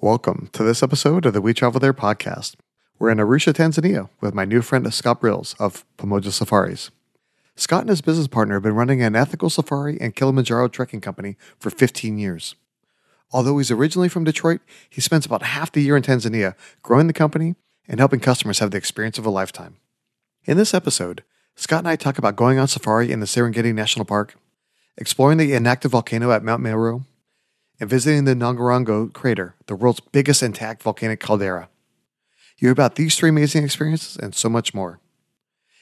Welcome to this episode of the We Travel There podcast. We're in Arusha, Tanzania with my new friend Scott Brills of Pamoja Safaris. Scott and his business partner have been running an ethical safari and Kilimanjaro trekking company for 15 years. Although he's originally from Detroit, he spends about half the year in Tanzania growing the company and helping customers have the experience of a lifetime. In this episode, Scott and I talk about going on safari in the Serengeti National Park, exploring the inactive volcano at Mount Meru, and visiting the Ngorongoro crater, the world's biggest intact volcanic caldera. You hear about these three amazing experiences and so much more.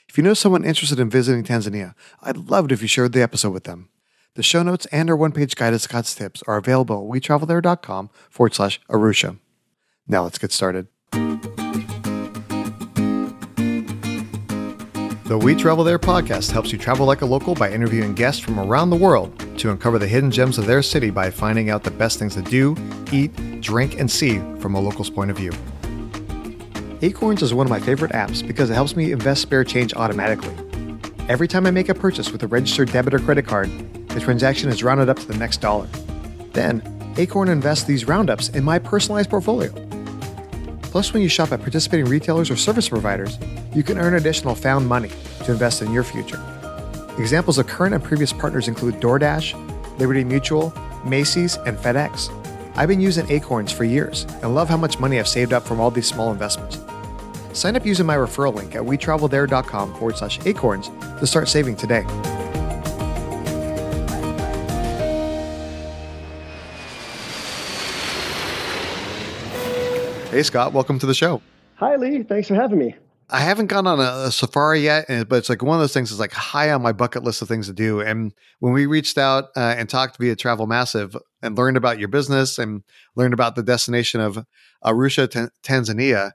If you know someone interested in visiting Tanzania, I'd love it if you shared the episode with them. The show notes and our one page guide to Scott's tips are available at wetravelthere.com forward slash Arusha. Now let's get started. The We Travel There podcast helps you travel like a local by interviewing guests from around the world to uncover the hidden gems of their city by finding out the best things to do, eat, drink, and see from a local's point of view. Acorns is one of my favorite apps because it helps me invest spare change automatically. Every time I make a purchase with a registered debit or credit card, the transaction is rounded up to the next dollar. Then, Acorn invests these roundups in my personalized portfolio. Plus, when you shop at participating retailers or service providers, you can earn additional found money to invest in your future. Examples of current and previous partners include DoorDash, Liberty Mutual, Macy's, and FedEx. I've been using Acorns for years and love how much money I've saved up from all these small investments. Sign up using my referral link at wetravelthere.com forward slash acorns to start saving today. Hey, Scott, welcome to the show. Hi, Lee. Thanks for having me. I haven't gone on a, a, safari yet, but it's like one of those things that's like high on my bucket list of things to do. And when we reached out uh, and talked via Travel Massive and learned about your business and learned about the destination of Arusha, t- Tanzania,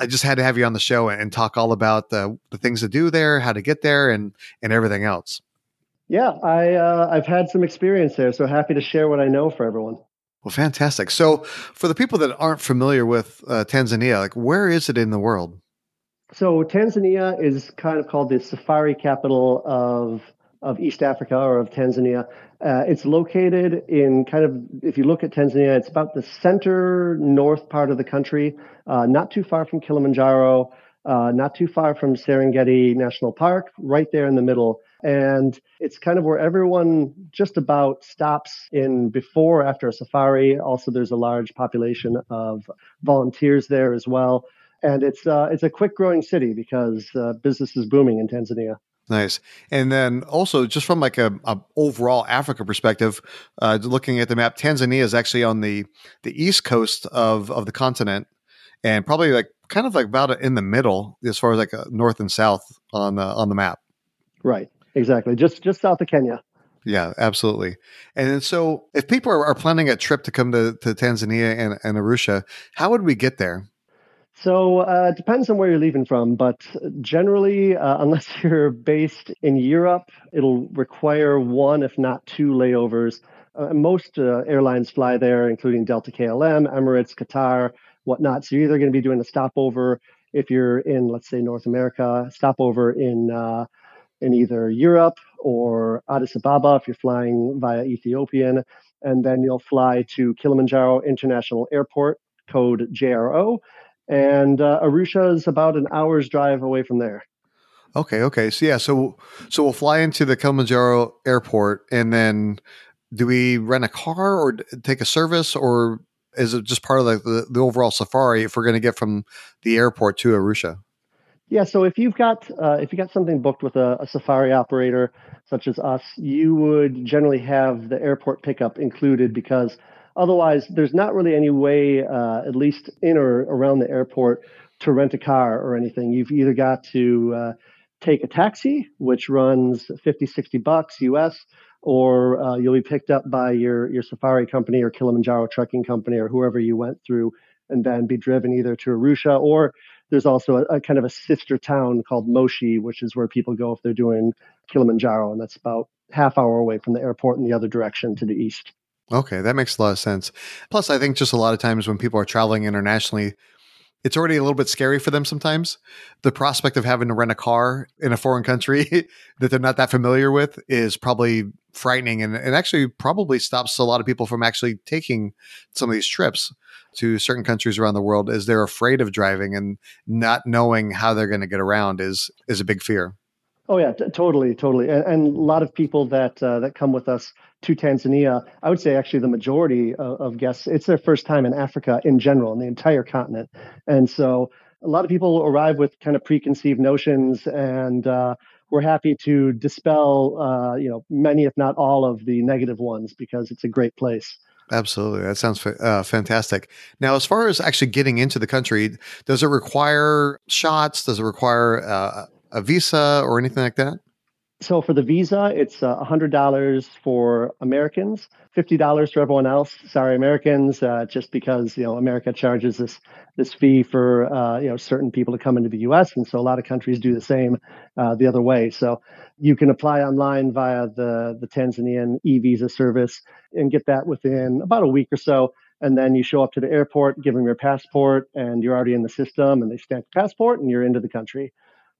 I just had to have you on the show and, and talk all about the, the things to do there, how to get there, and and everything else. Yeah, I uh, I've had some experience there, so happy to share what I know for everyone. Well, fantastic. So, for the people that aren't familiar with uh, Tanzania, like where is it in the world? So, Tanzania is kind of called the safari capital of of East Africa or of Tanzania. Uh, it's located in kind of, if you look at Tanzania, it's about the center north part of the country, uh, not too far from Kilimanjaro, uh, not too far from Serengeti National Park, right there in the middle. And it's kind of where everyone just about stops in before or after a safari. Also, there's a large population of volunteers there as well. And it's uh, it's a quick growing city because uh, business is booming in Tanzania. Nice. And then also, just from like a, a overall Africa perspective, uh, looking at the map, Tanzania is actually on the the east coast of of the continent, and probably like kind of like about in the middle as far as like uh, north and south on the on the map. Right. Exactly. Just just south of Kenya. Yeah, absolutely. And so, if people are, are planning a trip to come to, to Tanzania and, and Arusha, how would we get there? So uh, it depends on where you're leaving from, but generally, uh, unless you're based in Europe, it'll require one, if not two, layovers. Uh, most uh, airlines fly there, including Delta KLM, Emirates, Qatar, whatnot. So you're either going to be doing a stopover if you're in, let's say, North America, stopover in uh, in either Europe or Addis Ababa if you're flying via Ethiopian, and then you'll fly to Kilimanjaro International Airport, code JRO and uh, Arusha is about an hour's drive away from there. Okay, okay, so yeah, so so we'll fly into the Kilimanjaro airport, and then do we rent a car or take a service, or is it just part of the, the, the overall safari if we're going to get from the airport to Arusha? Yeah, so if you've got uh, if you got something booked with a, a, safari operator such as us, you would generally have the airport pickup included because Otherwise, there's not really any way, uh, at least in or around the airport, to rent a car or anything. You've either got to uh, take a taxi, which runs 50, 60 bucks US, or uh, you'll be picked up by your, your safari company or Kilimanjaro trekking company or whoever you went through, and then be driven either to Arusha or there's also a, a kind of a sister town called Moshi, which is where people go if they're doing Kilimanjaro, and that's about half hour away from the airport in the other direction to the east. Okay, that makes a lot of sense. Plus, I think just a lot of times when people are traveling internationally, it's already a little bit scary for them sometimes. The prospect of having to rent a car in a foreign country that they're not that familiar with is probably frightening and, and actually probably stops a lot of people from actually taking some of these trips to certain countries around the world as they're afraid of driving and not knowing how they're going to get around is is a big fear. Oh yeah, t- totally, totally, and, and, a lot of people that uh, that come with us to Tanzania, I would say actually the majority of, of, guests, it's their first time in Africa in general, in the entire continent, and so a lot of people arrive with kind of preconceived notions, and uh, we're happy to dispel, uh, you know, many if not all of the negative ones because it's a great place. Absolutely. That sounds uh, fantastic. Now, as far as actually getting into the country, does it require shots? Does it require uh, a visa or anything like that? So for the visa, it's uh, $100 for Americans, $50 for everyone else. Sorry, Americans, uh, just because you know America charges this this fee for uh, you know certain people to come into the U.S. and so a lot of countries do the same uh, the other way. So you can apply online via the the Tanzanian e-visa service and get that within about a week or so. And then you show up to the airport, give them your passport, and you're already in the system, and they stamp your passport, and you're into the country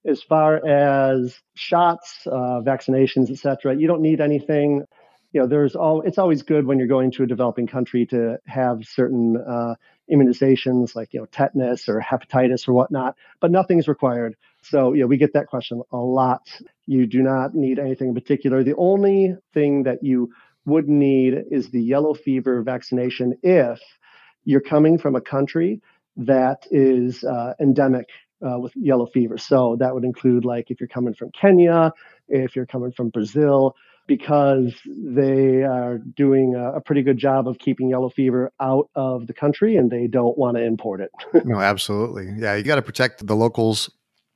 as far as shots, uh, vaccinations, etc. You don't need anything. You know, there's all. It's always good when you're going to a developing country to have certain uh, immunizations like you know tetanus or hepatitis or whatnot, but nothing is required. So you know, we get that question a lot. You do not need anything in particular. The only thing that you would need is the yellow fever vaccination if you're coming from a country that is uh, endemic uh, with yellow fever. So that would include like if you're coming from Kenya, if you're coming from Brazil, because they are doing a, a pretty good job of keeping yellow fever out of the country and they don't want to import it. no, absolutely. Yeah, you got to protect the locals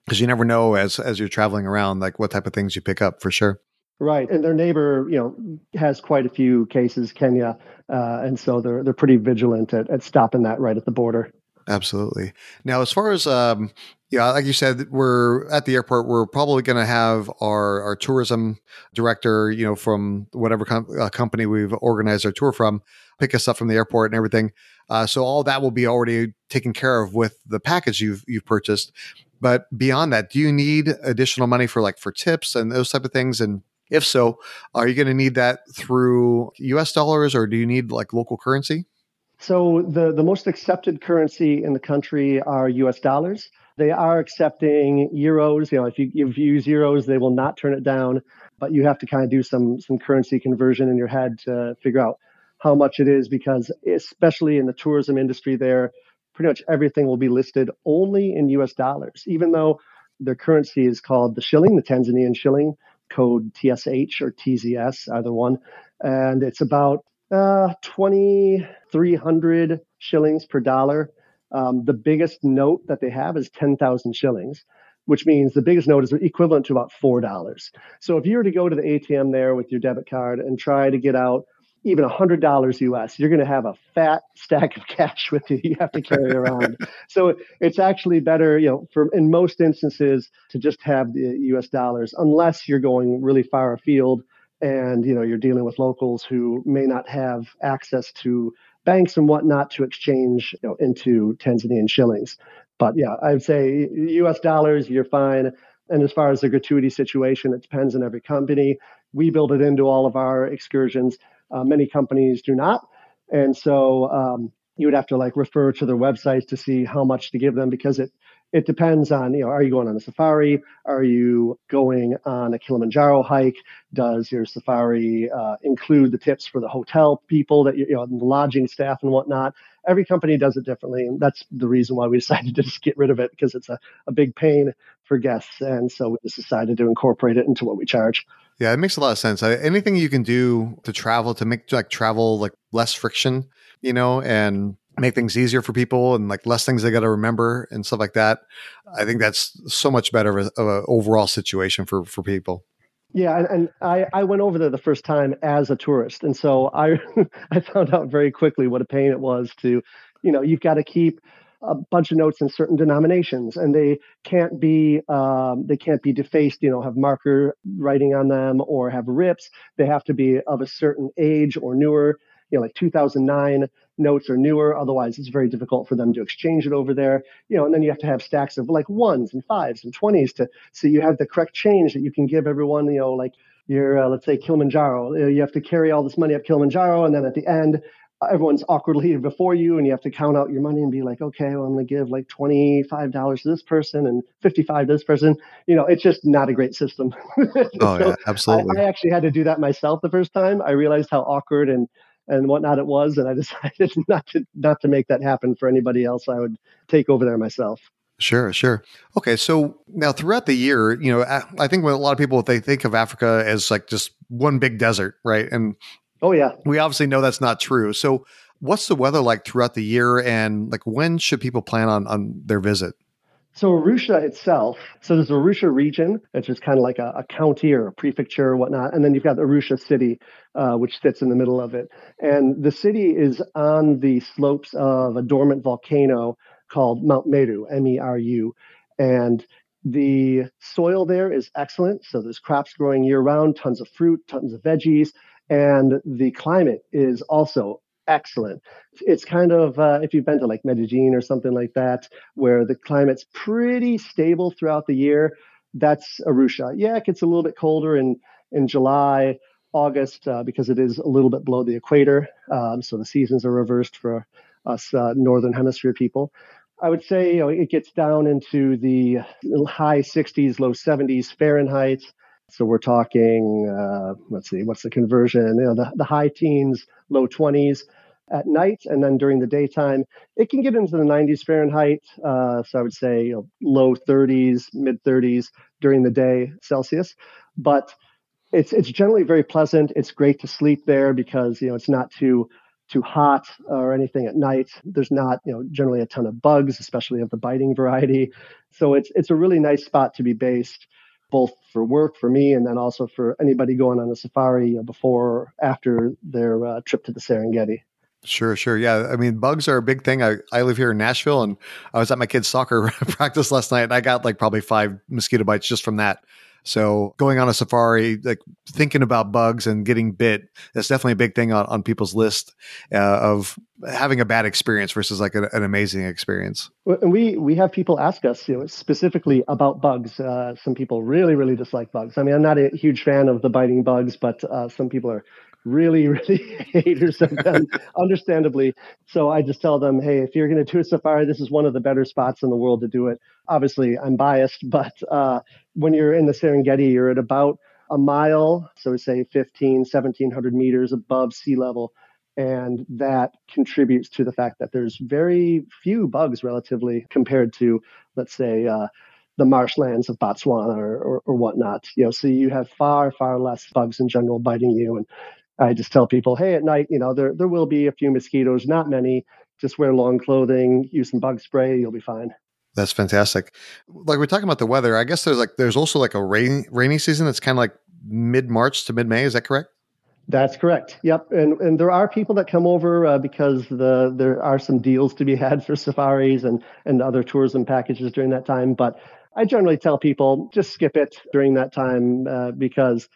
because you never know as as you're traveling around like what type of things you pick up for sure. Right, and their neighbor, you know, has quite a few cases, Kenya, uh, and so they're they're pretty vigilant at, at stopping that right at the border. Absolutely. Now, as far as um, yeah, like you said, we're at the airport. We're probably going to have our our tourism director, you know, from whatever com- uh, company we've organized our tour from, pick us up from the airport and everything. Uh, so all that will be already taken care of with the package you've you've purchased. But beyond that, do you need additional money for like for tips and those type of things? And if so, are you going to need that through U.S. dollars or do you need like local currency? So the, the most accepted currency in the country are US dollars. They are accepting euros. You know, if you, if you use euros, they will not turn it down, but you have to kind of do some some currency conversion in your head to figure out how much it is because especially in the tourism industry there, pretty much everything will be listed only in US dollars, even though their currency is called the shilling, the Tanzanian shilling, code TSH or TZS, either one. And it's about uh, 2,300 shillings per dollar. Um, the biggest note that they have is 10,000 shillings, which means the biggest note is equivalent to about $4. So if you were to go to the ATM there with your debit card and try to get out even $100 US, you're going to have a fat stack of cash with you you have to carry around. so it's actually better, you know, for in most instances to just have the US dollars unless you're going really far afield and you know you're dealing with locals who may not have access to banks and whatnot to exchange you know, into Tanzanian shillings. But yeah, I'd say U.S. dollars, you're fine. And as far as the gratuity situation, it depends on every company. We build it into all of our excursions. Uh, many companies do not, and so um, you would have to like refer to their websites to see how much to give them because it it depends on you know are you going on a safari? Are you going on a kilimanjaro hike? Does your safari uh, include the tips for the hotel people that you, you know the lodging staff and whatnot? Every company does it differently and that's the reason why we decided to just get rid of it because it's a, a big pain for guests and so we just decided to incorporate it into what we charge. Yeah it makes a lot of sense. Anything you can do to travel to make like travel like less friction you know and make things easier for people and like less things they got to remember and stuff like that. I think that's so much better of, an overall situation for for people. Yeah, and, I, I went over there the first time as a tourist, and so I I found out very quickly what a pain it was to, you know, you've got to keep a bunch of notes in certain denominations, and they can't be um, they can't be defaced. You know, have marker writing on them or have rips. They have to be of a certain age or newer. You know, like 2009 notes are newer. Otherwise, it's very difficult for them to exchange it over there. You know, and then you have to have stacks of like ones and fives and twenties to so you have the correct change that you can give everyone. You know, like your uh, let's say Kilimanjaro, you have to carry all this money up Kilimanjaro, and then at the end everyone's awkwardly before you and you have to count out your money and be like okay well i'm going to give like $25 to this person and 55 to this person you know it's just not a great system oh so yeah absolutely I, I, actually had to do that myself the first time i realized how awkward and and whatnot it was and i decided not to not to make that happen for anybody else i would take over there myself Sure, sure. Okay, so now throughout the year, you know, I think when a lot of people they think of Africa as like just one big desert, right? And Oh yeah. We obviously know that's not true. So what's the weather like throughout the year and like when should people plan on on their visit? So Arusha itself, so there's Arusha region, which is kind of like a, a, county or a prefecture or whatnot, and then you've got Arusha city, uh, which sits in the middle of it. And the city is on the slopes of a dormant volcano called Mount Meru, M-E-R-U, and the soil there is excellent. So there's crops growing year round, tons of fruit, tons of veggies, and the climate is also excellent. It's kind of uh, if you've been to like Medellin or something like that, where the climate's pretty stable throughout the year. That's Arusha. Yeah, it gets a little bit colder in in July, August uh, because it is a little bit below the equator. Um, so the seasons are reversed for us uh, northern hemisphere people. I would say you know it gets down into the high 60s, low 70s Fahrenheit. So we're talking, uh, let's see, what's the conversion? You know, the, the high teens, low 20s at night, and then during the daytime, it can get into the 90s Fahrenheit. Uh, so I would say you know, low 30s, mid 30s during the day Celsius. But it's it's generally very pleasant. It's great to sleep there because you know it's not too too hot or anything at night. There's not you know generally a ton of bugs, especially of the biting variety. So it's it's a really nice spot to be based both for work for me and then also for anybody going on a safari before or after their uh, trip to the Serengeti. Sure, sure. Yeah. I mean, bugs are a big thing. I, I live here in Nashville and I was at my kid's soccer practice last night and I got like probably five mosquito bites just from that. So going on a safari, like thinking about bugs and getting bit, that's definitely a big thing on, on people's list uh, of having a bad experience versus like an amazing experience. And we we have people ask us, you know, specifically about bugs. Uh, some people really really dislike bugs. I mean, I'm not a huge fan of the biting bugs, but uh, some people are really, really haters of them, understandably. So I just tell them, hey, if you're going to do a safari, this is one of the better spots in the world to do it. Obviously, I'm biased, but uh, when you're in the Serengeti, you're at about a mile, so say 15, 1700 meters above sea level. And that contributes to the fact that there's very few bugs relatively compared to, let's say, uh, the marshlands of Botswana or, or, or, whatnot. You know, so you have far, far less bugs in general biting you. And I just tell people, hey, at night, you know, there there will be a few mosquitoes, not many. Just wear long clothing, use some bug spray, you'll be fine. That's fantastic. Like we're talking about the weather, I guess there's like there's also like a rainy rainy season that's kind of like mid March to mid May. Is that correct? That's correct. Yep, and and there are people that come over uh, because the there are some deals to be had for safaris and and other tourism packages during that time. But I generally tell people just skip it during that time uh, because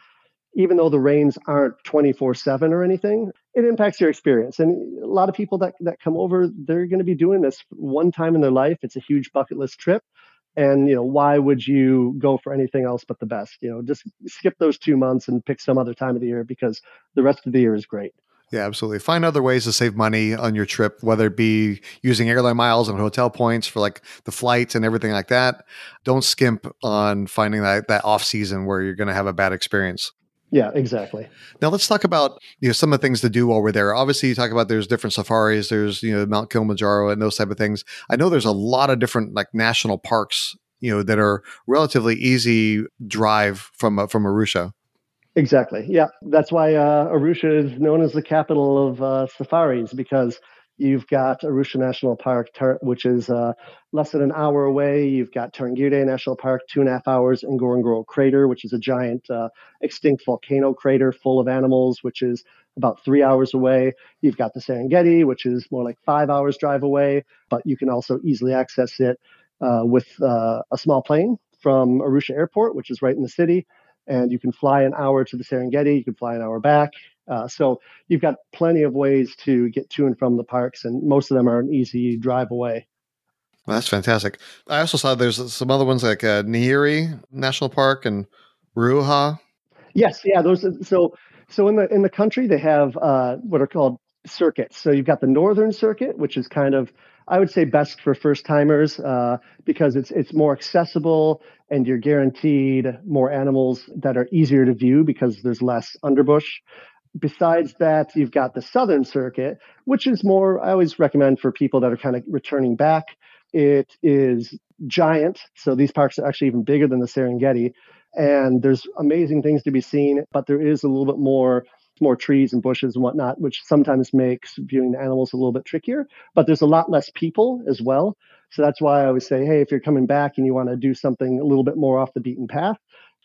even though the rains aren't 24 7 or anything, it impacts your experience. And a lot of people that, that come over, they're going to be doing this one time in their life. It's a huge bucket list trip. And, you know, why would you go for anything else but the best? You know, just skip those two months and pick some other time of the year because the rest of the year is great. Yeah, absolutely. Find other ways to save money on your trip, whether it be using airline miles and hotel points for like the flights and everything like that. Don't skimp on finding that, that off season where you're going to have a bad experience. Yeah, exactly. Now let's talk about you know some of the things to do while we're there. Obviously, you talk about there's different safaris, there's you know Mount Kilimanjaro and those type of things. I know there's a lot of different like national parks you know that are relatively easy drive from uh, from Arusha. Exactly. Yeah, that's why uh, Arusha is known as the capital of uh, safaris because You've got Arusha National Park, which is uh, less than an hour away. You've got Tarangire National Park, two and a half hours, and Ngorongoro Crater, which is a giant uh, extinct volcano crater full of animals, which is about three hours away. You've got the Serengeti, which is more like five hours drive away, but you can also easily access it uh, with uh, a small plane from Arusha Airport, which is right in the city. And you can fly an hour to the Serengeti, you can fly an hour back. Uh, so you've got plenty of ways to get to and from the parks, and most of them are an easy drive away. Well, that's fantastic. I also saw there's some other ones like uh, Nyeri National Park and Ruaha. Yes, yeah, those. So, so in the in the country they have uh, what are called circuits. So you've got the northern circuit, which is kind of I would say best for first timers uh, because it's it's more accessible and you're guaranteed more animals that are easier to view because there's less underbush. Besides that, you've got the southern circuit, which is more I always recommend for people that are kind of returning back. It is giant, so these parks are actually even bigger than the Serengeti, and there's amazing things to be seen, but there is a little bit more more trees and bushes and whatnot, which sometimes makes viewing the animals a little bit trickier. But there's a lot less people as well. So that's why I always say, hey, if you're coming back and you want to do something a little bit more off the beaten path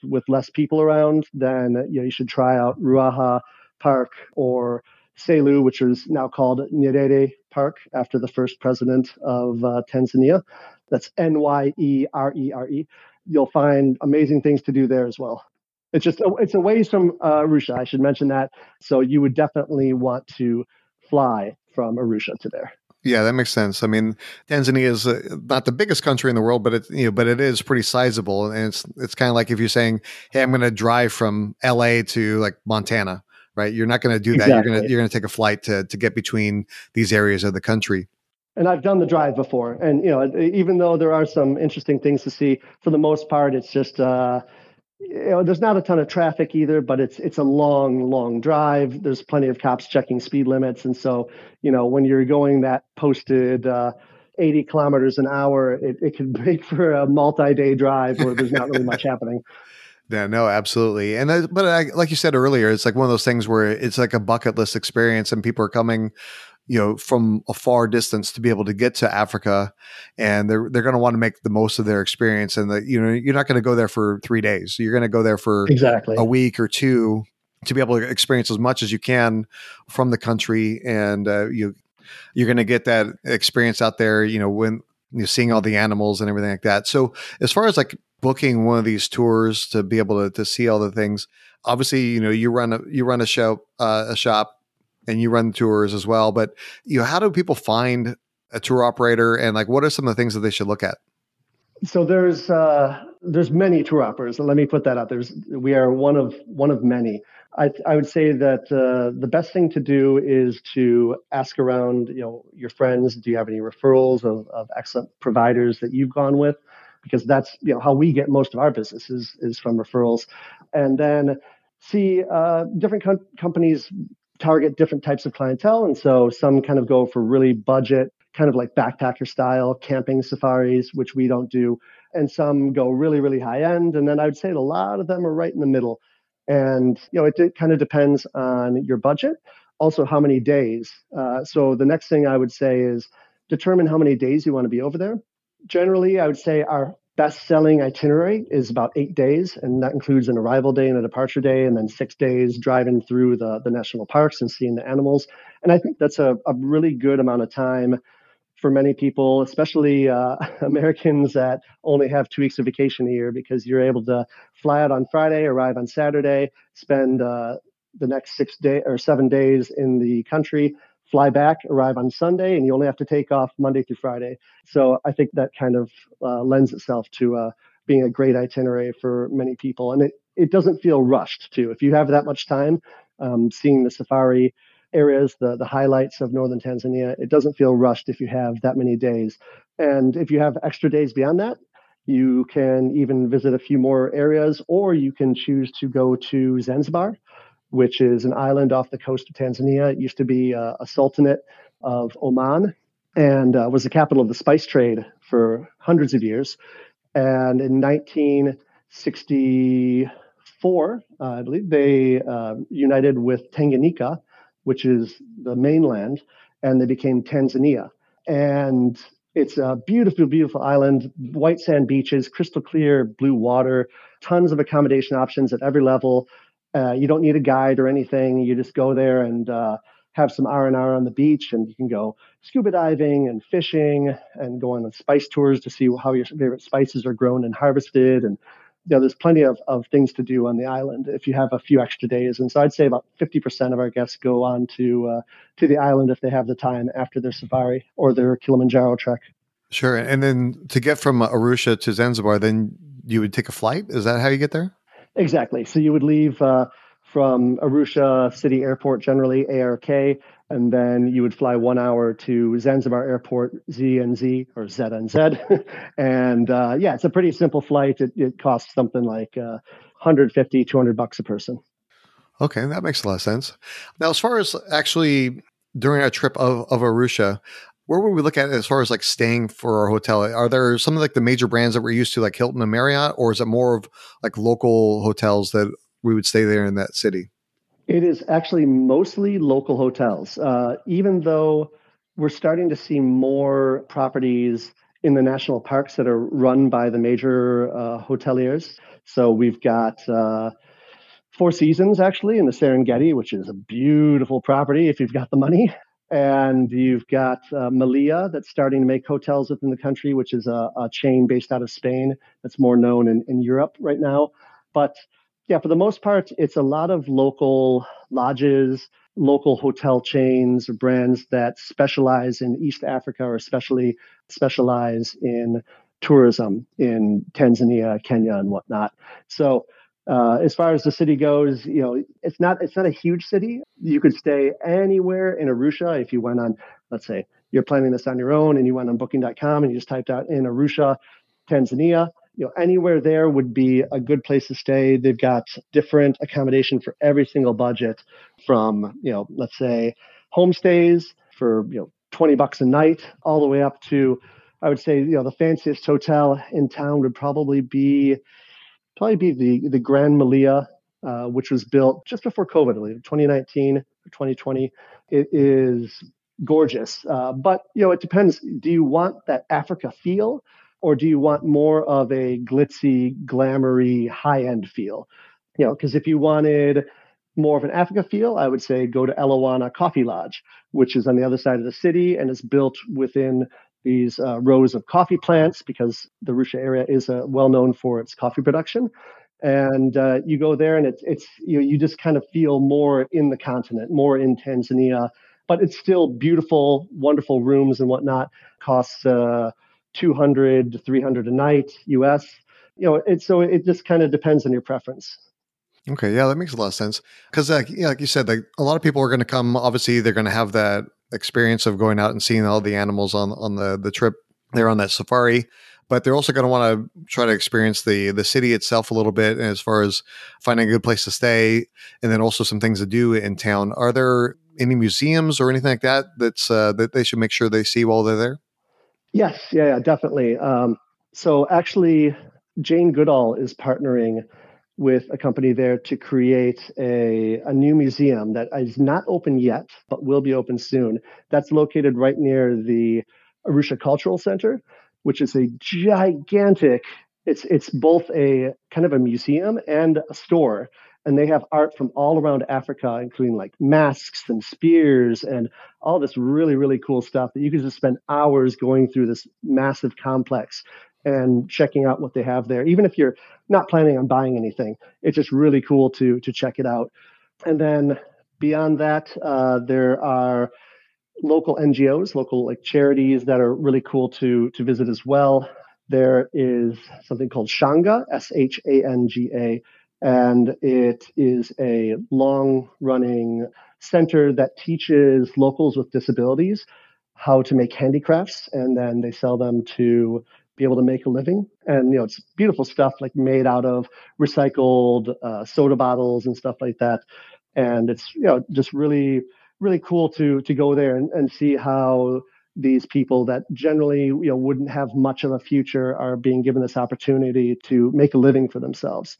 with less people around, then you know you should try out Ruaha Park or Selous, which is now called Nyerere Park after the first president of uh, Tanzania. That's N Y E R E R E. You'll find amazing things to do there as well. It's just a, it's a ways from uh, Arusha. I should mention that. So you would definitely want to fly from Arusha to there. Yeah, that makes sense. I mean, Tanzania is uh, not the biggest country in the world, but it you know, but it is pretty sizable, and it's it's kind of like if you're saying, "Hey, I'm going to drive from L.A. to like Montana," right? You're not going to do that. You're going to you're going to take a flight to to get between these areas of the country. And I've done the drive before, and you know, even though there are some interesting things to see, for the most part, it's just. Uh, you know, there's not a ton of traffic either, but it's it's a long, long drive. There's plenty of cops checking speed limits, and so you know when you're going that posted uh, 80 kilometers an hour, it, it can make for a multi-day drive where there's not really much happening. Yeah, no, absolutely. And but I, like you said earlier, it's like one of those things where it's like a bucket list experience, and people are coming you know from a far distance to be able to get to Africa, and they're they're going to want to make the most of their experience. And that you know you're not going to go there for three days. You're going to go there for exactly a week or two to be able to experience as much as you can from the country, and uh, you you're going to get that experience out there. You know when you're seeing all the animals and everything like that. So as far as like booking one of these tours to be able to, to see all the things obviously you know you run a you run a show uh, a shop and you run tours as well. But you know, how do people find a tour operator, and like, what are some of the things that they should look at? So there's uh, there's many tour operators. Let me put that out. There's we are one of one of many. I, I would say that uh, the best thing to do is to ask around, you know, your friends. Do you have any referrals of, of excellent providers that you've gone with? Because that's you know how we get most of our business is, is from referrals, and then see uh, different com- companies target different types of clientele. And so some kind of go for really budget, kind of like backpacker style camping safaris, which we don't do. And some go really, really high end. And then I would say a lot of them are right in the middle. And, you know, it, it kind of depends on your budget, also how many days. Uh, so the next thing I would say is determine how many days you want to be over there. Generally, I would say our best selling itinerary is about eight days, and that includes an arrival day and a departure day, and then six days driving through the, the national parks and seeing the animals. And I think that's a, a really good amount of time for many people, especially uh, Americans that only have two weeks of vacation a year, because you're able to fly out on Friday, arrive on Saturday, spend uh, the next six day or seven days in the country, fly back, arrive on Sunday, and you only have to take off Monday through Friday. So I think that kind of uh, lends itself to uh, being a great itinerary for many people. And it, it doesn't feel rushed, too. If you have that much time, um, seeing the safari areas, the, the highlights of northern Tanzania, it doesn't feel rushed if you have that many days. And if you have extra days beyond that, you can even visit a few more areas, or you can choose to go to Zanzibar which is an island off the coast of Tanzania. It used to be uh, a sultanate of Oman and uh, was the capital of the spice trade for hundreds of years. And in 1964, uh, I believe, they uh, united with Tanganyika, which is the mainland, and they became Tanzania. And it's a beautiful, beautiful island, white sand beaches, crystal clear blue water, tons of accommodation options at every level. Uh, you don't need a guide or anything. You just go there and uh, have some R and R on the beach, and you can go scuba diving and fishing, and go on spice tours to see how your favorite spices are grown and harvested, and you know, there's plenty of, of things to do on the island if you have a few extra days. And so I'd say about 50% of our guests go on to uh, to the island if they have the time after their safari or their Kilimanjaro trek. Sure. And then to get from Arusha to Zanzibar, then you would take a flight. Is that how you get there? Exactly. So you would leave uh, from Arusha City Airport, generally ARK, and then you would fly one hour to Zanzibar Airport, ZNZ or ZNZ. and uh, yeah, it's a pretty simple flight. It, it costs something like uh, 150, 200 bucks a person. Okay, that makes a lot of sense. Now, as far as actually during our trip of, of Arusha, where would we look at it as far as like staying for our hotel? Are there some of like the major brands that we're used to, like Hilton and Marriott, or is it more of like local hotels that we would stay there in that city? It is actually mostly local hotels. Uh, even though we're starting to see more properties in the national parks that are run by the major uh, hoteliers. So we've got uh, Four Seasons actually in the Serengeti, which is a beautiful property if you've got the money. And you've got uh, Melia that's starting to make hotels within the country, which is a, a chain based out of Spain that's more known in, in Europe right now. But yeah, for the most part, it's a lot of local lodges, local hotel chains or brands that specialize in East Africa or especially specialize in tourism in Tanzania, Kenya, and whatnot. So uh, as far as the city goes, you know, it's not it's not a huge city. You could stay anywhere in Arusha if you went on, let's say, you're planning this on your own and you went on Booking.com and you just typed out in Arusha, Tanzania. You know, anywhere there would be a good place to stay. They've got different accommodation for every single budget, from you know, let's say, homestays for you know 20 bucks a night, all the way up to, I would say, you know, the fanciest hotel in town would probably be probably be the the Grand Melia, uh, which was built just before COVID, I believe, 2019 or 2020. It is gorgeous, uh, but you know it depends. Do you want that Africa feel, or do you want more of a glitzy, glamoury, high end feel? You know, because if you wanted more of an Africa feel, I would say go to Elewana Coffee Lodge, which is on the other side of the city and is built within these uh, rows of coffee plants because the Arusha area is uh, well known for its coffee production. And uh, you go there, and it's it's you know, you just kind of feel more in the continent, more in Tanzania, but it's still beautiful, wonderful rooms and whatnot. Costs uh, 200 to 300 a night US. You know, it, so it just kind of depends on your preference. Okay, yeah, that makes a lot of sense because, like, yeah, like you said, like a lot of people are going to come. Obviously, they're going to have that experience of going out and seeing all the animals on on the the trip there on that safari but they're also going to want to try to experience the the city itself a little bit as far as finding a good place to stay and then also some things to do in town. Are there any museums or anything like that that's uh, that they should make sure they see while they're there? Yes. Yeah, yeah definitely. Um, so actually jane goodall is partnering with a company there to create a, a new museum that is not open yet, but will be open soon. That's located right near the Arusha Cultural Center, which is a gigantic, it's, it's both a kind of a museum and a store. And they have art from all around Africa, including like masks and spears and all this really, really cool stuff that you can just spend hours going through this massive complex and checking out what they have there. Even if you're not planning on buying anything, it's just really cool to to check it out. And then beyond that, uh, there are local NGOs, local like charities that are really cool to to visit as well. There is something called Shanga, S H A N G A, and it is a long running center that teaches locals with disabilities how to make handicrafts and then they sell them to be able to make a living. And you know, it's beautiful stuff like made out of recycled uh, soda bottles and stuff like that. And it's you know just really really cool to to go there and, and see how these people that generally you know wouldn't have much of a future are being given this opportunity to make a living for themselves.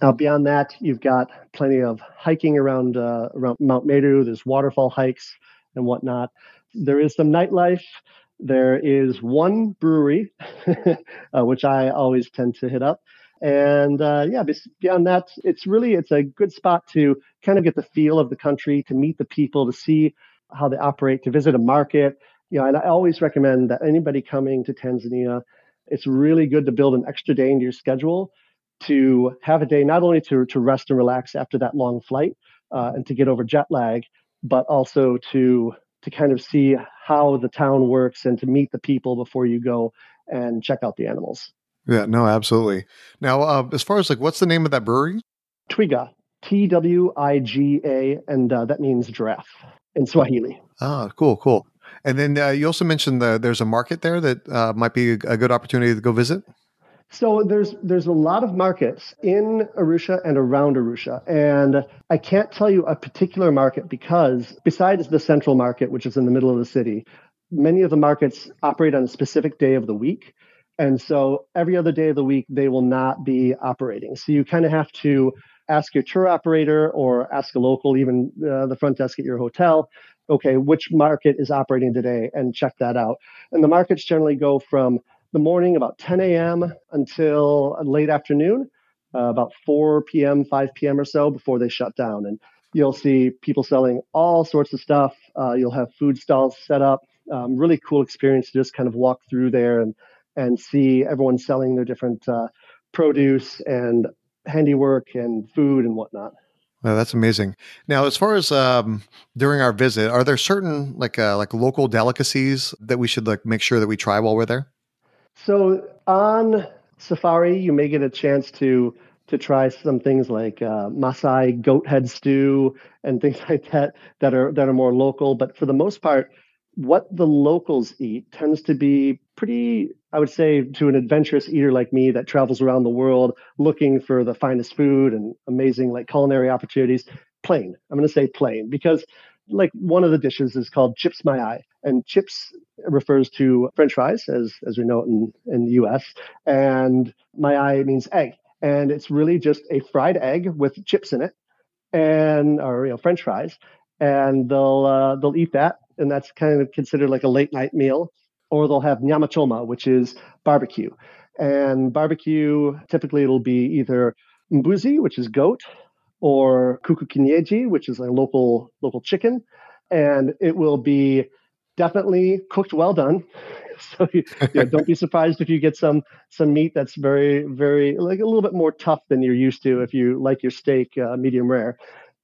Now, beyond that, you've got plenty of hiking around uh, around Mount Meru. There's waterfall hikes and whatnot. There is some nightlife. There is one brewery, uh, which I always tend to hit up. And uh, yeah, beyond that, it's really it's a good spot to kind of get the feel of the country, to meet the people, to see how they operate, to visit a market. You know, and I always recommend that anybody coming to Tanzania, it's really good to build an extra day into your schedule to have a day not only to, to rest and relax after that long flight uh, and to get over jet lag, but also to to kind of see how the town works and to meet the people before you go and check out the animals. Yeah, no, absolutely. Now, uh, as far as like, what's the name of that brewery? Twiga, T W I G A, and uh, that means giraffe in Swahili. Ah, cool, cool. And then uh, you also mentioned the, there's a market there that uh, might be a good opportunity to go visit. So there's there's a lot of markets in Arusha and around Arusha, and I can't tell you a particular market because besides the central market, which is in the middle of the city, many of the markets operate on a specific day of the week, and so every other day of the week they will not be operating. So you kind of have to ask your tour operator or ask a local, even uh, the front desk at your hotel, okay, which market is operating today, and check that out. And the markets generally go from the morning, about 10 a.m. until late afternoon, uh, about 4 p.m., 5 p.m. or so before they shut down. And you'll see people selling all sorts of stuff. Uh, you'll have food stalls set up. Um, really cool experience to just kind of walk through there and and see everyone selling their different uh, produce and handiwork and food and whatnot. That's amazing. Now, as far as um, during our visit, are there certain like uh, like local delicacies that we should like make sure that we try while we're there? So on safari, you may get a chance to to try some things like uh, Maasai goat head stew and things like that that are that are more local. But for the most part, what the locals eat tends to be pretty, I would say, to an adventurous eater like me that travels around the world looking for the finest food and amazing like culinary opportunities. Plain. I'm going to say plain because like one of the dishes is called chips mayai and chips refers to french fries as as we know it in in the us and mayai means egg and it's really just a fried egg with chips in it and or you know french fries and they'll uh, they'll eat that and that's kind of considered like a late night meal or they'll have nyamachoma which is barbecue and barbecue typically it'll be either mbuzi which is goat or kuku kienyeji, which is a local local chicken, and it will be definitely cooked well done. So you, you know, don't be surprised if you get some some meat that's very very like a little bit more tough than you're used to if you like your steak uh, medium rare.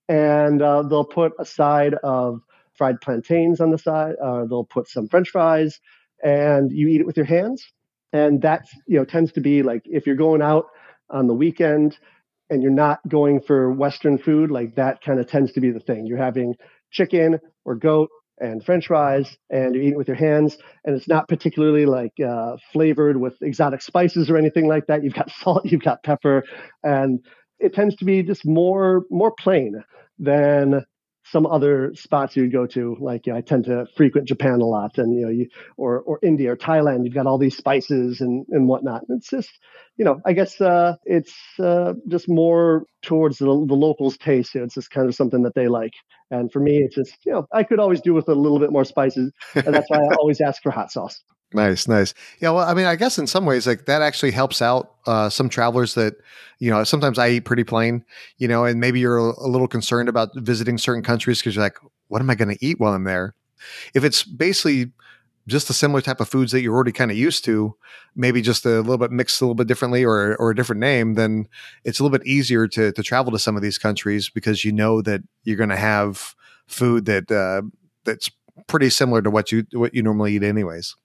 And uh, they'll put a side of fried plantains on the side. Uh, they'll put some French fries, and you eat it with your hands. And that you know tends to be like if you're going out on the weekend and you're not going for Western food, like that kind of tends to be the thing. You're having chicken or goat and French fries, and you're eating with your hands, and it's not particularly like uh, flavored with exotic spices or anything like that. You've got salt, you've got pepper, and it tends to be just more more plain than some other spots you'd go to. Like you know, I tend to frequent Japan a lot, and you know, you or or India or Thailand. You've got all these spices and and whatnot. It's just you know, I guess uh, it's uh, just more towards the, the locals' taste. You know, it's just kind of something that they like. And for me, it's just you know, I could always do with a little bit more spices, and that's why I always ask for hot sauce. Nice, nice. Yeah, well, I mean, I guess in some ways, like that actually helps out uh, some travelers that, you know, sometimes I eat pretty plain, you know, and maybe you're a, little concerned about visiting certain countries because you're like, what am I going to eat while I'm there? If it's basically just a similar type of foods that you're already kind of used to, maybe just a little bit mixed a little bit differently or or a different name, then it's a little bit easier to to travel to some of these countries because you know that you're going to have food that uh, that's pretty similar to what you what you normally eat anyways.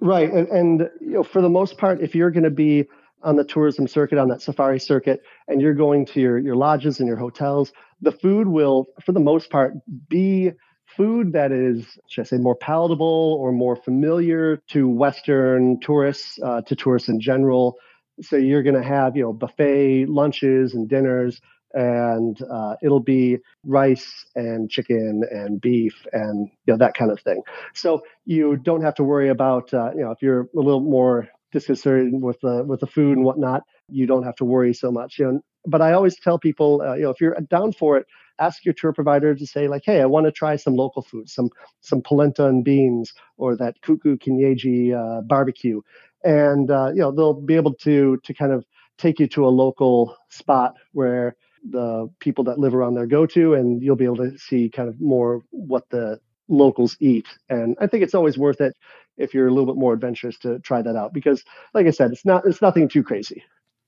Right, and and you know for the most part, if you're going to be on the tourism circuit, on that safari circuit, and you're going to your your lodges and your hotels, the food will, for the most part, be food that is, should I say, more palatable or more familiar to Western tourists, uh, to tourists in general. So you're going to have, you know, buffet lunches and dinners, and uh, it'll be rice and chicken and beef and you know that kind of thing. So you don't have to worry about, uh, you know, if you're a little more disconcerted with the with the food and whatnot, you don't have to worry so much. You know, but I always tell people, uh, you know, if you're down for it, ask your tour provider to say like, hey, I want to try some local food, some some polenta and beans, or that kuku kienyeji uh, barbecue, and uh, you know they'll be able to to kind of take you to a local spot where the people that live around there go to, and you'll be able to see kind of more what the locals eat. And I think it's always worth it if you're a little bit more adventurous to try that out because, like I said, it's not it's nothing too crazy.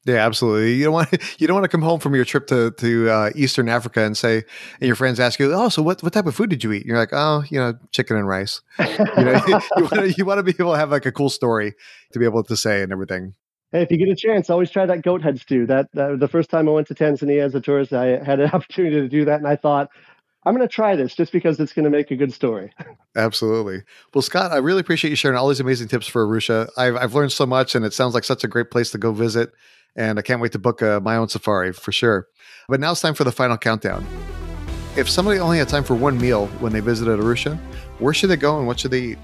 Yeah, absolutely. You don't want you don't want to come home from your trip to to uh, Eastern Africa and say, and your friends ask you, "Oh, so what what type of food did you eat?" you're like, "Oh, you know, chicken and rice." you, know, you, want to, you want to be able to have like a cool story to be able to say and everything. Hey, if you get a chance, always try that goat head stew. That, that the first time I went to Tanzania as a tourist, I had an opportunity to do that, and I thought, I'm going to try this just because it's going to make a good story. Absolutely. Well, Scott, I really appreciate you sharing all these amazing tips for Arusha. I've, I've learned so much, and it sounds like such a great place to go visit. And I can't wait to book uh, my own safari for sure. But now it's time for the final countdown. If somebody only had time for one meal when they visited Arusha, where should they go and what should they eat?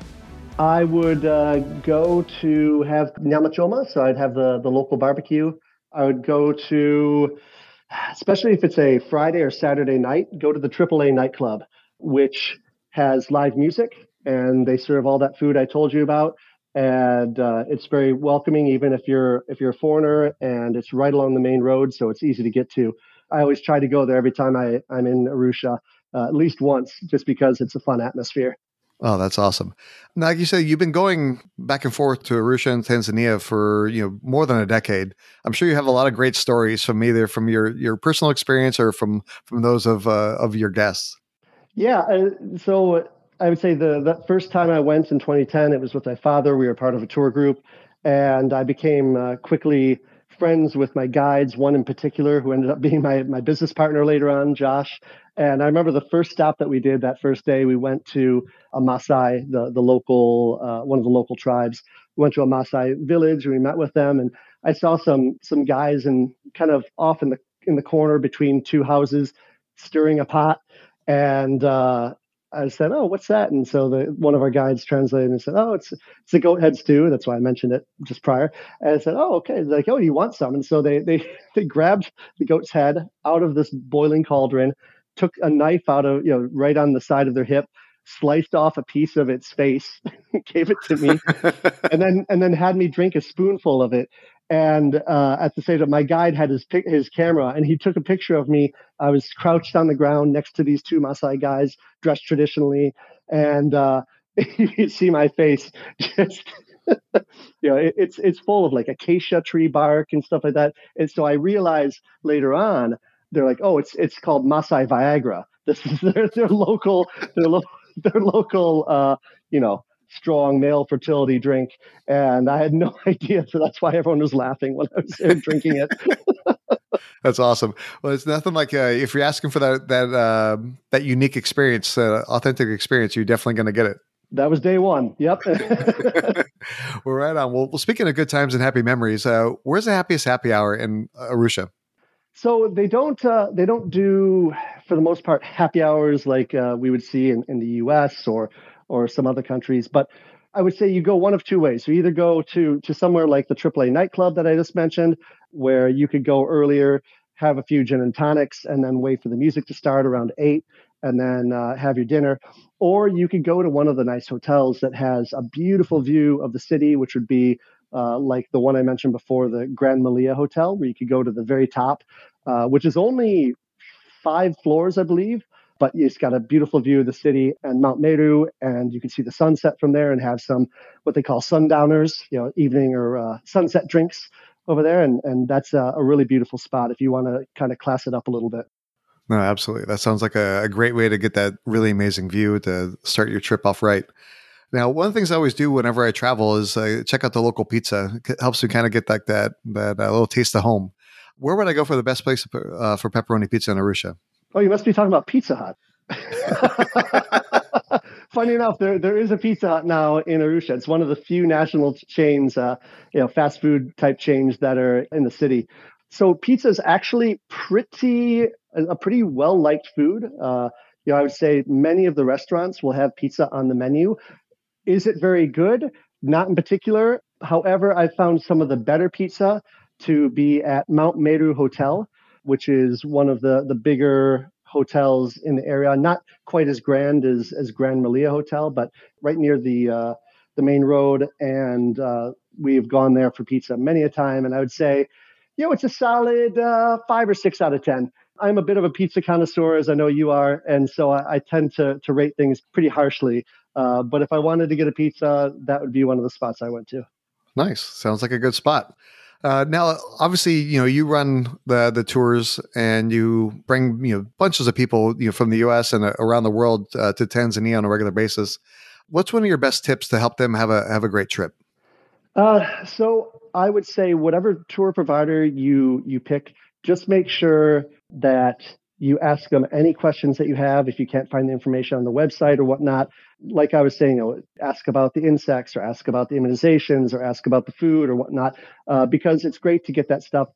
I would uh, go to have nyama choma, so I'd have the, the local barbecue. I would go to especially if it's a Friday or Saturday night, go to the AAA nightclub, which has live music and they serve all that food I told you about. And uh, it's very welcoming, even if you're if you're a foreigner, and it's right along the main road, so it's easy to get to. I always try to go there every time I, I'm in Arusha, uh, at least once, just because it's a fun atmosphere. Oh, that's awesome. Now, like you said, you've been going back and forth to Arusha and Tanzania for you know more than a decade. I'm sure you have a lot of great stories from either from your your personal experience or from from those of uh, of your guests. Yeah, uh, so I would say the the first time I went in 2010, it was with my father. We were part of a tour group, and I became uh, quickly friends with my guides. One in particular, who ended up being my my business partner later on, Josh. And I remember the first stop that we did that first day, we went to a Maasai, the, the local, uh, one of the local tribes. We went to a Maasai village, and we met with them, and I saw some some guys and kind of off in the in the corner between two houses stirring a pot. And uh, I said, "Oh, what's that?" And so the one of our guides translated and said, "Oh, it's it's a goat head stew." That's why I mentioned it just prior. And I said, "Oh, okay." They're like, "Oh, you want some?" And so they they they grabbed the goat's head out of this boiling cauldron, took a knife out of you know right on the side of their hip sliced off a piece of its face gave it to me and then and then had me drink a spoonful of it and uh, at the same time my guide had his his camera and he took a picture of me i was crouched on the ground next to these two Maasai guys dressed traditionally and uh, you see my face just you know it, it's it's full of like acacia tree bark and stuff like that and so i realized later on they're like, oh, it's it's called Maasai Viagra. This is their their local their, lo- their local uh, you know strong male fertility drink, and I had no idea. So that's why everyone was laughing when I was drinking it. That's awesome. Well, it's nothing like uh, if you're asking for that that uh, that unique experience, uh, authentic experience, you're definitely going to get it. That was day one. Yep. well, right on. Well, well, speaking of good times and happy memories, uh, where's the happiest happy hour in Arusha? So they don't uh, they don't do for the most part happy hours like uh, we would see in, in the U.S. or or some other countries. But I would say you go one of two ways. You either go to to somewhere like the AAA nightclub that I just mentioned, where you could go earlier, have a few gin and tonics, and then wait for the music to start around eight, and then uh, have your dinner. Or you could go to one of the nice hotels that has a beautiful view of the city, which would be uh, like the one I mentioned before, the Grand Melia Hotel, where you could go to the very top, uh, which is only five floors, I believe, but it's got a beautiful view of the city and Mount Meru, and you can see the sunset from there and have some what they call sundowners, you know, evening or uh, sunset drinks over there, and and that's a, a really beautiful spot if you want to kind of class it up a little bit. No, absolutely. That sounds like a, a, great way to get that really amazing view to start your trip off right. Now, one of the things I always do whenever I travel is uh, check out the local pizza. It helps me kind of get like that that uh, little taste of home. Where would I go for the best place uh, for pepperoni pizza in Arusha? Oh, you must be talking about Pizza Hut. Funny enough, there there is a Pizza Hut now in Arusha. It's one of the few national chains, uh, you know, fast food type chains that are in the city. So pizza is actually pretty a pretty well liked food. Uh, you know, I would say many of the restaurants will have pizza on the menu. Is it very good? Not in particular. However, I found some of the better pizza to be at Mount Meru Hotel, which is one of the, the bigger hotels in the area. Not quite as grand as, as Grand Melia Hotel, but right near the uh, the main road. And uh, we've gone there for pizza many a time. And I would say, you know, it's a solid uh, five or six out of 10. I'm a bit of a pizza connoisseur, as I know you are, and so I, I tend to to rate things pretty harshly. Uh, but if I wanted to get a pizza, that would be one of the spots I went to. Nice. Sounds like a good spot. Uh, now, obviously, you know you run the the tours and you bring you know bunches of people you know from the U.S. and uh, around the world uh, to Tanzania on a regular basis. What's one of your best tips to help them have a have a great trip? Uh, so I would say whatever tour provider you you pick, just make sure that you ask them any questions that you have if you can't find the information on the website or whatnot. Like I was saying, you know, ask about the insects or ask about the immunizations or ask about the food or whatnot, uh, because it's great to get that stuff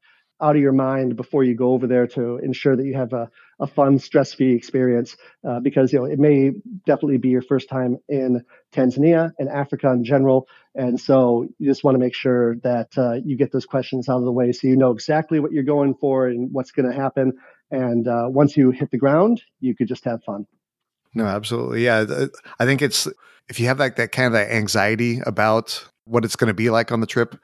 out of your mind before you go over there to ensure that you have a, a fun, stress-free experience. Uh, because you know it may definitely be your first time in Tanzania and Africa in general, and so you just want to make sure that uh, you get those questions out of the way so you know exactly what you're going for and what's going to happen and uh, once you hit the ground, you could just have fun. No, absolutely. Yeah. I think it's, if you have like that kind of that anxiety about what it's going to be like on the trip,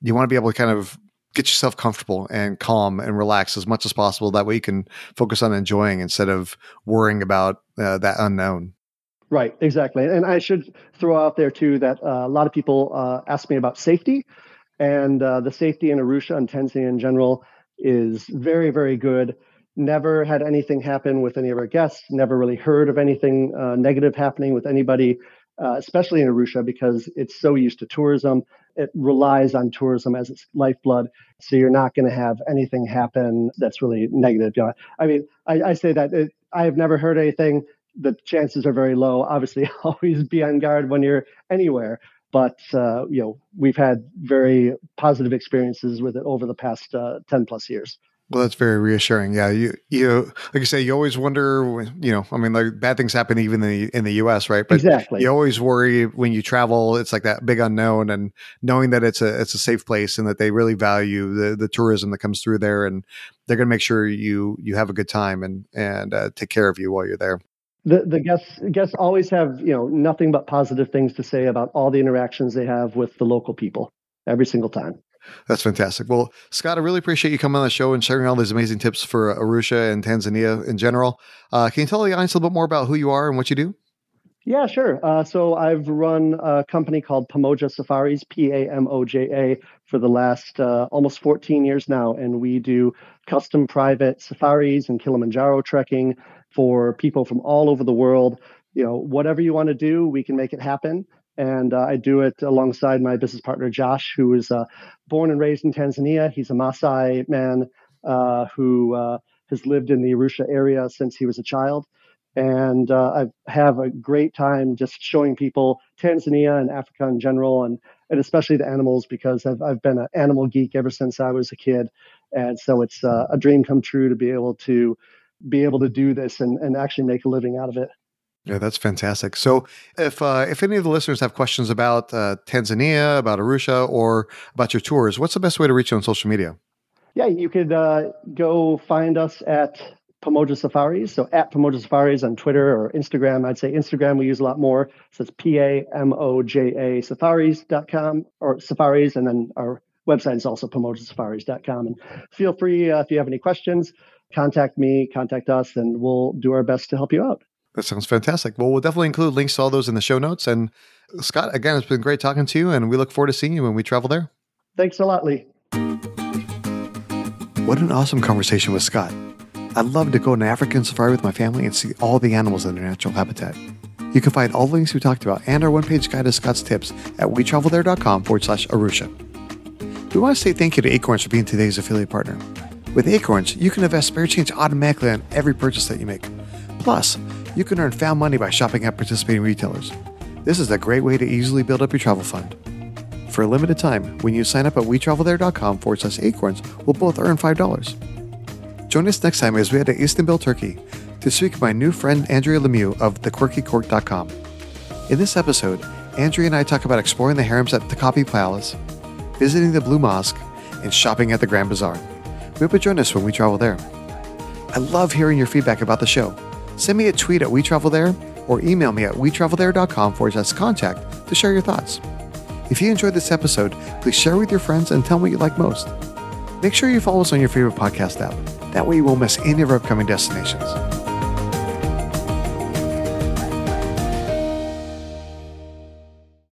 you want to be able to kind of get yourself comfortable and calm and relax as much as possible. That way you can focus on enjoying instead of worrying about uh, that unknown. Right, exactly. And I should throw out there too that uh, a lot of people uh, ask me about safety, and uh, the safety in Arusha and Tanzania in general is very, very good never had anything happen with any of our guests, never really heard of anything uh, negative happening with anybody, uh, especially in Arusha, because it's so used to tourism. It relies on tourism as its lifeblood. So you're not going to have anything happen that's really negative. You know, I mean, I, I say that it, I have never heard anything. The chances are very low. Obviously, always be on guard when you're anywhere. But uh, you know, we've had very positive experiences with it over the past uh, ten plus years. Well, that's very reassuring. Yeah, you you like I say, you always wonder. You know, I mean, like bad things happen even in the in the U.S., right? But exactly. You always worry when you travel. It's like that big unknown, and knowing that it's a it's a safe place and that they really value the the tourism that comes through there, and they're going to make sure you you have a good time and and uh, take care of you while you're there. The the guests guests always have you know nothing but positive things to say about all the interactions they have with the local people every single time. That's fantastic. Well, Scott, I really appreciate you coming on the show and sharing all these amazing tips for Arusha and Tanzania in general. Uh, can you tell the audience a little bit more about who you are and what you do? Yeah, sure. Uh, so I've run a company called Pamoja Safaris, P A M O J A, for the last uh, almost 14 years now. And we do custom private safaris and Kilimanjaro trekking for people from all over the world. You know, whatever you want to do, we can make it happen and uh, I do it alongside my business partner Josh, who is uh, born and raised in Tanzania. He's a Maasai man uh, who uh, has lived in the Arusha area since he was a child, and uh, I have a great time just showing people Tanzania and Africa in general, and and especially the animals because I've I've been an animal geek ever since I was a kid, and so it's uh, a dream come true to be able to be able to do this and, and actually make a living out of it. Yeah, that's fantastic. So, if uh, if any of the listeners have questions about uh, Tanzania, about Arusha, or about your tours, what's the best way to reach you on social media? Yeah, you could uh, go find us at Pamoja Safaris. So at Pamoja Safaris on Twitter or Instagram. I'd say Instagram we use a lot more. So it's P A M O J A safaris.com or safaris. And then our website is also pamojasafaris.com. And feel free, uh, if you have any questions, contact me, contact us, and we'll do our best to help you out. That sounds fantastic. Well, we'll definitely include links to all those in the show notes. And Scott, again, it's been great talking to you, and we look forward to seeing you when we travel there. Thanks a lot, Lee. What an awesome conversation with Scott. I'd love to go on an African safari with my family and see all the animals in their natural habitat. You can find all the links we talked about and our one page guide to Scott's tips at wetravelthere.com forward slash Arusha. We want to say thank you to Acorns for being today's affiliate partner. With Acorns, you can invest spare change automatically on every purchase that you make. Plus, you can earn found money by shopping at participating retailers. This is a great way to easily build up your travel fund. For a limited time, when you sign up at wetravelthere.com forward slash acorns, we'll both earn $5. Join us next time as we head to Istanbul, Turkey, to speak with my new friend Andrea Lemieux of thequirkycourt.com. In this episode, Andrea and I talk about exploring the harems at the Topkapi Palace, visiting the Blue Mosque, and shopping at the Grand Bazaar. We hope you join us when we travel there. I love hearing your feedback about the show send me a tweet at WeTravelThere or email me at wetravelthere.com forward slash contact to share your thoughts. If you enjoyed this episode, please share with your friends and tell me what you like most. Make sure you follow us on your favorite podcast app. That way you won't miss any of our upcoming destinations.